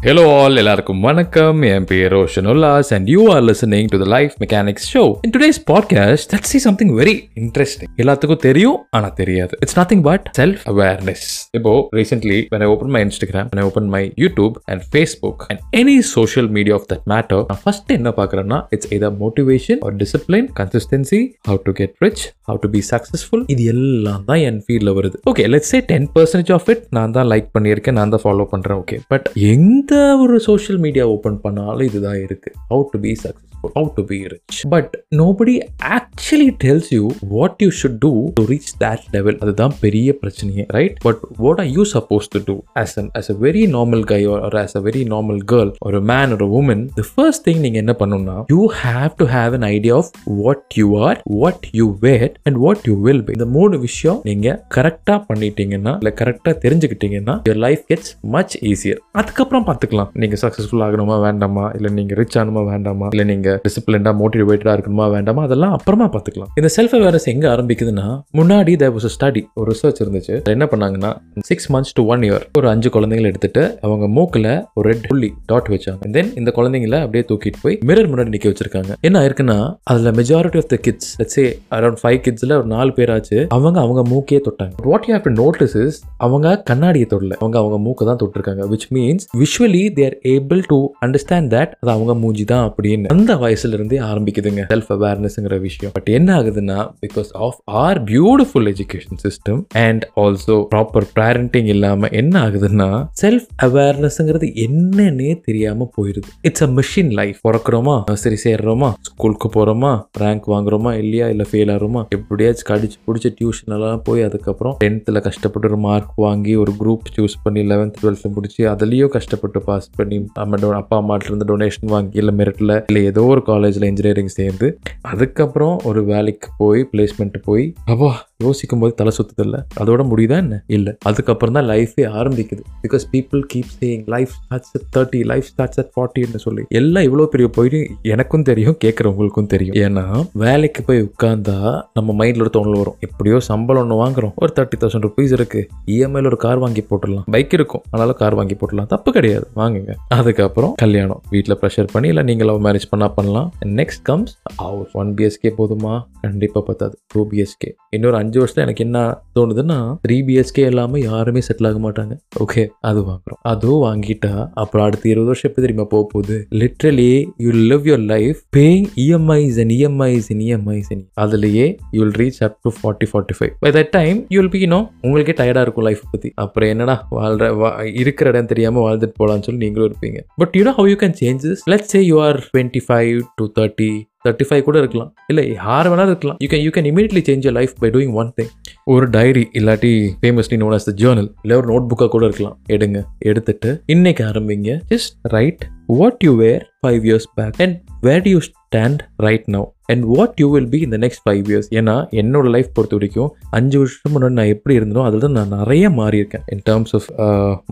Hello all எல்லாருக்கும் வணக்கம் என் பேர் Roshan Ullas and you are listening to the life mechanics show in today's podcast that see something very interesting எல்லாத்துக்கும் தெரியும் ஆனால் தெரியாது it's nothing but self awareness இப்போ recently when I open my Instagram when I open my YouTube and Facebook and any social media of that matter நான் first என்ன பார்க்குறேன்னா it's இதை motivation ஒரு discipline consistency how to get rich how to be successful இது எல்லாம் தான் என் ஃபீல்டில் வருது okay let's say ten percentage of it நான் தான் லைக் பண்ணியிருக்கேன் நான் தான் ஃபாலோ பண்ணுறேன் ஓகே பட் எங்க எந்த ஒரு சோஷியல் மீடியா ஓப்பன் பண்ணாலும் இதுதான் இருக்குது how to be success how to be rich. But nobody actually tells you what you should do to reach that level அதுதான் பெரிய பிரச்சனையே right but what are you suppose to do as an as a very normal guy ஒரு as a very normal girl ஒரு man ஒரு woman the first thing நீங்க என்ன பண்ணணும்னா you have to have an idea of what you are what you were and what you will be இந்த மூணு விஷயம் நீங்க கரெக்டா பண்ணிட்டீங்கன்னா இல்ல கரெக்டா தெரிஞ்சுக்கிட்டீங்கன்னா your life gets much easier அதுக்கப்புறம் பார்த்துக்கலாம். நீங்க சக்ஸஸ்ஃபுல் ஆகணுமா வேண்டாமா? இல்ல நீங்க ரிச் ஆகணுமா வேண்டாமா? இல்ல நீங்க டிசிப்ளின்டா மோட்டிவேட்டடா இருக்கணுமா வேண்டாமா அதெல்லாம் அப்புறமா பார்த்துக்கலாம். இந்த செல்ஃப் அவேர்னஸ் எங்க ஆரம்பிக்குதுன்னா முன்னாடி தேர் வாஸ் ஸ்டடி ஒரு ரிசர்ச் இருந்துச்சு. என்ன பண்ணாங்கன்னா six months to one year ஒரு அஞ்சு குழந்தைங்களை எடுத்துட்டு அவங்க மூக்கில் ஒரு ரெட் புள்ளி டாட் வச்சாங்க. தென் இந்த குழந்தைங்கள அப்படியே தூக்கிட்டு போய் மிரர் முன்னாடி நிக்க வச்சிருக்காங்க. என்ன ஆயிருக்குன்னா அதுல majority of the kids let's say around five கிட்ஸ்ல ஒரு நாலு பேராச்சு அவங்க அவங்க மூக்கையே தொட்டாங்க. What you have to notice is அவங்க கண்ணாடியை தொடல. அவங்க அவங்க மூக்கை தான் தொட்டிருக்காங்க which means visually they're able to understand that அது அவங்க மூஞ்சி தான் அப்படின்னு. அந்த வயசுலேருந்தே ஆரம்பிக்குதுங்க. செல்ஃப் அவேர்னஸ்ங்கிற விஷயம். பட் என்ன ஆகுதுன்னா because of our beautiful education system and also proper parenting இல்லாமல் என்ன ஆகுதுன்னா செல்ஃப் அவேர்னஸ்ங்கிறது என்னன்னே தெரியாமல் போயிருது. இட்ஸ் அ மிஷின் லைஃப் பிறக்கிறோமா? சரி சேர்றோமா? ஸ்கூலுக்கு போகிறோமா ரேங்க் வாங்குறோமா? இல்லையா? இல்லை ஃபெயில் ஆகிறோமா? எப்படியாச்சும் கடிச்சு பிடிச்ச டியூஷன் எல்லாம் போய் அதுக்கப்புறம் டென்த்தில் கஷ்டப்பட்டு ஒரு மார்க் வாங்கி ஒரு குரூப் சூஸ் பண்ணி லெவன்த் டுவெல்த்தில் முடிச்சு அதுலேயும் கஷ்டப்பட்டு பாஸ் பண்ணி நம்ம அப்பா அம்மாகிட்டேருந்து டொனேஷன் வாங்கி இல்லை மெரிட்டில் இல்லை ஏதோ ஒரு காலேஜில் இன்ஜினியரிங் சேர்ந்து அதுக்கப்புறம் ஒரு வேலைக்கு போய் பிளேஸ்மெண்ட்டு போய் அப்பா யோசிக்கும் போது தலை சுத்துது இல்லை அதோட முடியுதா என்ன? இல்லை. அதுக்கப்புறம் தான் லைஃபே ஆரம்பிக்குது. Because people keep saying life starts at thirty life starts at ஃபார்ட்டின்னு சொல்லி எல்லாம் இவ்வளோ பெரிய போயிட்டு எனக்கும் தெரியும் கேட்குறவங்களுக்கும் தெரியும். ஏன்னா வேலைக்கு போய் உட்காந்தா நம்ம மைண்டில் ஒரு தோணல் வரும். எப்படியோ சம்பளம் ஒன்று வாங்குறோம். ஒரு தேர்ட்டி தௌசண்ட் ருபீஸ் இருக்கு. இஎம்ஐல ஒரு கார் வாங்கி போட்டுடலாம். பைக் இருக்கும். அதனால கார் வாங்கி போட்டுடலாம். தப்பு கிடையாது. வாங்குங்க. அதுக்கப்புறம் கல்யாணம். வீட்டில் ப்ரெஷர் பண்ணி இல்லை நீங்கள் லவ் மேரேஜ் பண்ணால் பண்ணலாம். Next comes house one BHK போதுமா? கண்டிப்பாக பத்தாது. டூ பிஎஸ்கே இன்னொரு அஞ்சு அஞ்சு வருஷத்துல எனக்கு என்ன தோணுதுன்னா த்ரீ பிஹெச்கே இல்லாமல் யாருமே செட்டில் ஆக மாட்டாங்க. ஓகே அது வாங்குறோம். அதுவும் வாங்கிட்டா அப்புறம் அடுத்த இருபது வருஷம் எப்படி தெரியுமா போக போகுது? Literally you live your life paying EMIs and EMIs and EMIs அதுலயே you will reach up to forty forty five by that time you will be உங்களுக்கே டயர்டாக இருக்கும் லைஃப் பற்றி அப்புறம் என்னடா வாழ்ற வா- இருக்கிற இடம் தெரியாமல் வாழ்ந்துட்டு போகலான்னு சொல்லி நீங்களும் இருப்பீங்க. But you know how you can changes let's say you are twenty five to thirty thirty five கூட இருக்கலாம். இல்லை யார் வேணாலும் இருக்கலாம். You can you can immediately change your life by doing one thing ஒரு டைரி இல்லாட்டி famously known as the journal இல்லை ஒரு நோட் புக்காக கூட இருக்கலாம். எடுங்க எடுத்துட்டு இன்னைக்கு ஆரம்பிங்க. Just write what you were five years back and where do you stand right now and what you will be இந்த நெக்ஸ்ட் ஃபைவ் இயர்ஸ் ஏன்னா என்னோட லைஃப் பொறுத்த வரைக்கும் அஞ்சு வருஷம் முன்னாடி நான் எப்படி இருந்தனோ அதில் தான் நான் நிறைய மாறியிருக்கேன். In terms of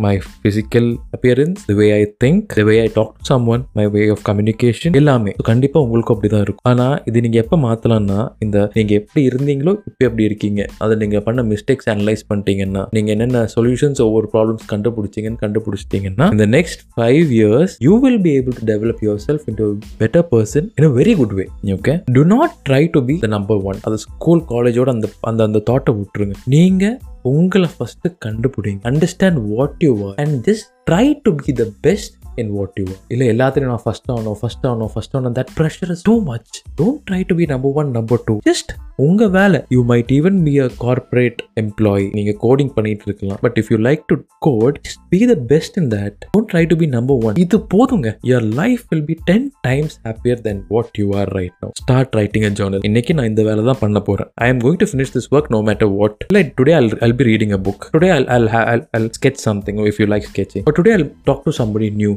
my physical appearance the way I think the way I talk to someone my way of communication எல்லாமே. கண்டிப்பாக உங்களுக்கும் அப்படி தான் இருக்கும். ஆனால் இது நீங்கள் எப்போ மாற்றலாம்னா இந்த நீங்கள் எப்படி இருந்தீங்களோ இப்போ எப்படி இருக்கீங்க. அதை நீங்கள் பண்ண மிஸ்டேக்ஸ் அனலைஸ் பண்ணிட்டீங்கன்னா நீங்கள் என்னென்ன சொல்யூஷன்ஸ் ஒவ்வொரு ப்ராப்ளம்ஸ் கண்டுபிடிச்சிங்கன்னு கண்டுபிடிச்சிட்டிங்கன்னா இந்த next five years you will be able to develop yourself into better person in a very good way okay do not try to be the number one அது school காலேஜோட அந்த அந்த அந்த தாட்டை விட்டுருங்க. நீங்கள் உங்களை ஃபர்ஸ்ட் கண்டுபிடிங்க. Understand what you are and just try to be the best in what you are இல்லை எல்லாத்துலையும் நான் ஃபஸ்ட் ஆகணும் ஃபஸ்ட் ஆகணும் ஃபஸ்ட் ஆகணும். That pressure is too much don't try to be number one number two just உங்க வேலை. You might even be a corporate employee நீங்க coding பண்ணிட்டு இருக்கலாம். But if you like to code be the best in that don't try to be number one இது போதுங்க. Your life will be ten times happier then what you are right now start writing a journal இன்னைக்கு நான் இந்த வேலை தான் பண்ண போறேன். I am going to finish this work no matter what like today I'll I'll be reading a book today I'll I'll ha- I'll I'll sketch something if you like sketching. But today I'll talk.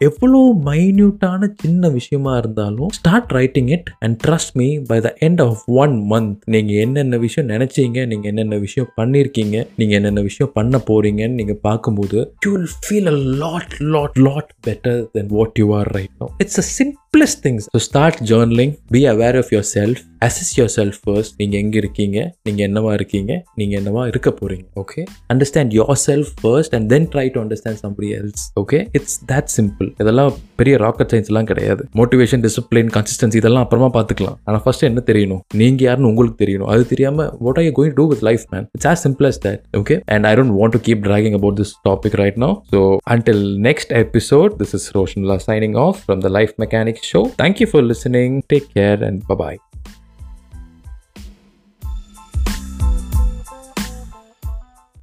எவ்வளோ மைன்யூட்டான சின்ன விஷயமா இருந்தாலும் start writing it and trust me by the end of one month நீங்கள் என்னென்ன விஷயம் நினைச்சீங்க நீங்கள் என்னென்ன விஷயம் பண்ணியிருக்கீங்க நீங்கள் என்னென்ன விஷயம் பண்ண போறீங்கன்னு நீங்கள் பார்க்கும்போது you will feel a lot lot lot better then what you are right now it's a simplest things so start journaling be aware of yourself assess yourself first நீங்கள் எங்கே இருக்கீங்க? நீங்கள் என்னவா இருக்கீங்க? நீங்கள் என்னவா இருக்க போறீங்க? Okay understand yourself first and then try to understand somebody else okay it's that simple இதெல்லாம் பெரிய ராக்கெட் சயின்ஸ்லாம் கிடையாது மோட்டிவேஷன் டிசிப்ளின் கன்சிஸ்டன்சி இதெல்லாம் அப்புறமா பார்த்துக்கலாம் ஆனால் ஃபர்ஸ்ட் என்ன தெரியணும் நீங்கள் யாருன்னு உங்களுக்கு தெரியணும் அது தெரியாமல் what are you going do with life man it's as simple as that okay and I don't want to keep dragging about this topic right no so until next episode this is ரோஷன்லா signing off from the life mechanic show thank you for listening take care and bye bye